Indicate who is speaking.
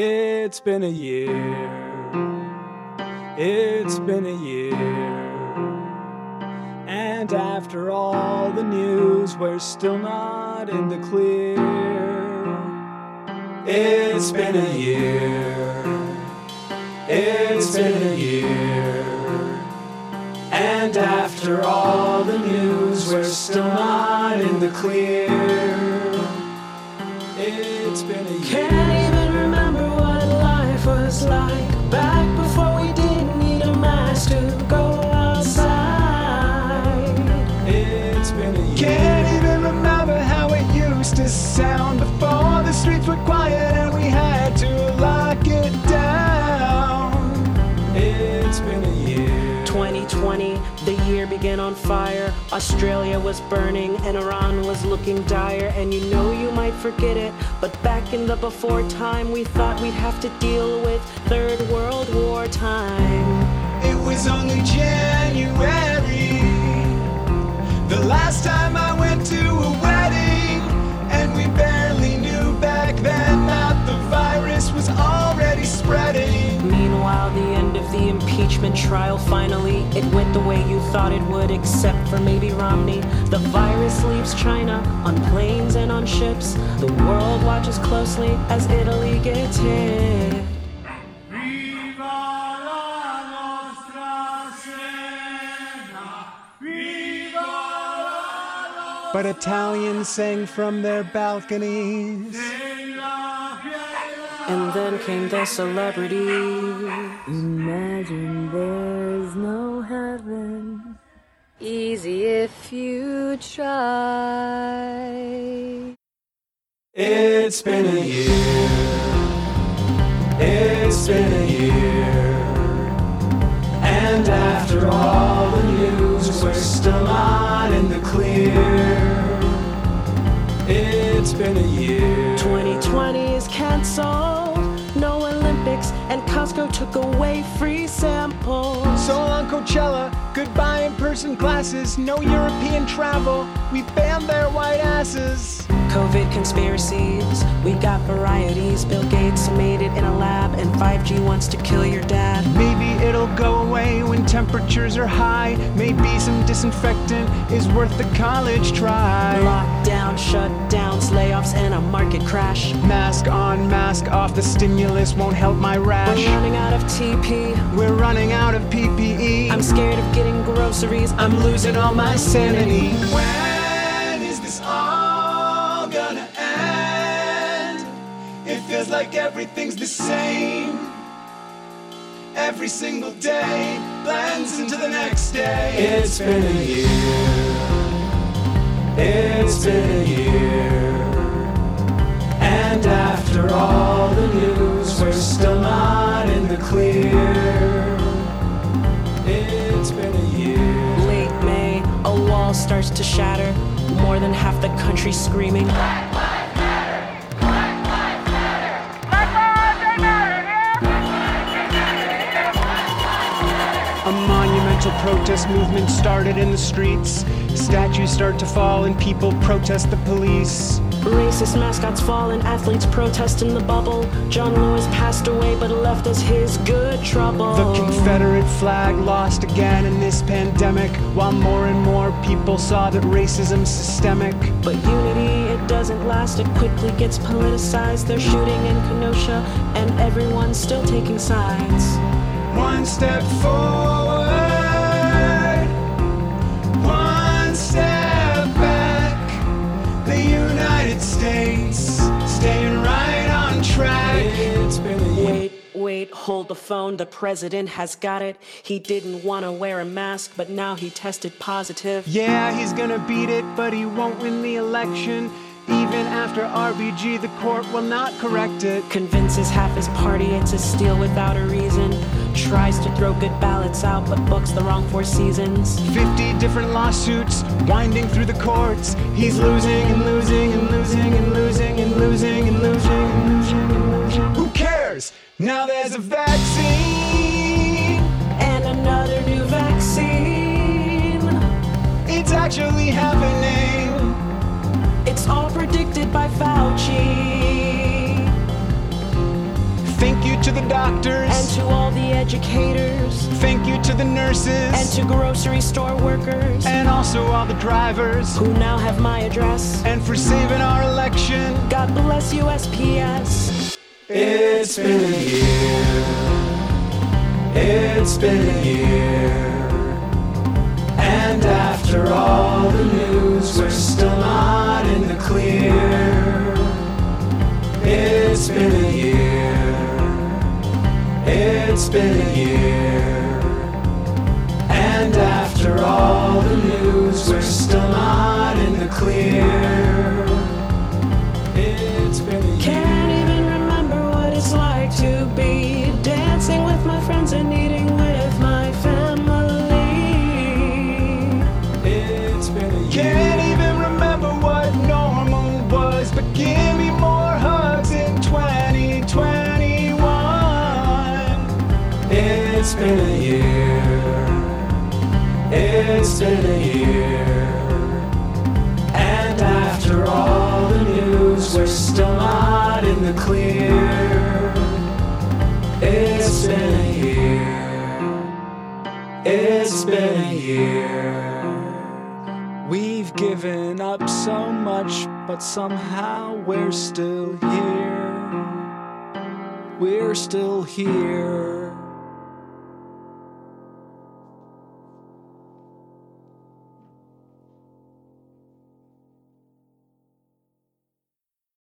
Speaker 1: It's been a year. It's been a year. And after all the news, we're still not in the clear. It's been a year. It's been a year. And after all the news, we're still not in the clear. It's been a year.
Speaker 2: Began on fire. Australia was burning and Iran was looking dire. And you know you might forget it, but back in the before time, we thought we'd have to deal with Third World War time.
Speaker 3: It was only January. The last time I went to a wedding,
Speaker 2: impeachment trial finally, it went the way you thought it would, except for maybe Romney. The virus leaves China on planes and on ships. The world watches closely as Italy gets hit.
Speaker 3: But Italians sang from their balconies.
Speaker 2: And then came the celebrity.
Speaker 4: Imagine there's no heaven. Easy if you try.
Speaker 1: It's been a year. It's been a year. And after all the news, we're still not in the clear. It's been a year.
Speaker 2: 2020 is cancelled. No Olympics, and Costco took away free samples.
Speaker 3: So long Coachella, goodbye in-person classes, no European travel. We banned their white asses.
Speaker 2: COVID conspiracies, we got varieties. Bill Gates made it in a lab, and 5G wants to kill your dad.
Speaker 3: Maybe it'll go away when temperatures are high. Maybe some disinfectant is worth the college try.
Speaker 2: Lockdown, and a market crash.
Speaker 3: Mask on, mask off, the stimulus won't help my rash.
Speaker 2: We're running out of TP.
Speaker 3: We're running out of PPE.
Speaker 2: I'm scared of getting groceries. I'm losing all my sanity.
Speaker 3: When is this all gonna end? It feels like everything's the same. Every single day blends into the next day.
Speaker 1: It's been a year. It's been a year. And after all the news, we're still not in the clear. It's been a year.
Speaker 2: Late May, a wall starts to shatter. More than half the country screaming.
Speaker 3: A monumental protest movement started in the streets. Statues start to fall and people protest the police.
Speaker 2: Racist mascots fall and athletes protest in the bubble. John Lewis passed away but left us his good trouble.
Speaker 3: The Confederate flag lost again in this pandemic, while more and more people saw that racism's systemic.
Speaker 2: But unity, it doesn't last, it quickly gets politicized. They're shooting in Kenosha, and everyone's still taking sides.
Speaker 3: One step forward,
Speaker 2: hold the phone. The president has got it. He didn't want to wear a mask, but now he tested positive.
Speaker 3: Yeah, he's gonna beat it, but he won't win the election. Even after RBG, the court will not correct it.
Speaker 2: Convinces half his party it's a steal without a reason. Tries to throw good ballots out, but books the wrong four seasons.
Speaker 3: 50 different lawsuits winding through the courts. He's losing and losing and losing and losing and losing and losing and losing and losing. Who cares? Now there's a vaccine.
Speaker 2: And another new vaccine.
Speaker 3: It's actually happening.
Speaker 2: It's all predicted by Fauci.
Speaker 3: Thank you to the doctors.
Speaker 2: And to all the educators.
Speaker 3: Thank you to the nurses.
Speaker 2: And to grocery store workers.
Speaker 3: And also all the drivers.
Speaker 2: Who now have my address.
Speaker 3: And for saving our election.
Speaker 2: God bless USPS.
Speaker 1: It's been a year. It's been a year. And after all the news, we're still not in the clear. It's been a year. It's been a year. And after all the news, we're still not in the clear. Been a year. It's been a year. And after all the news, we're still not in the clear. It's been a year. It's been a year.
Speaker 3: We've given up so much, but somehow we're still here. We're still here.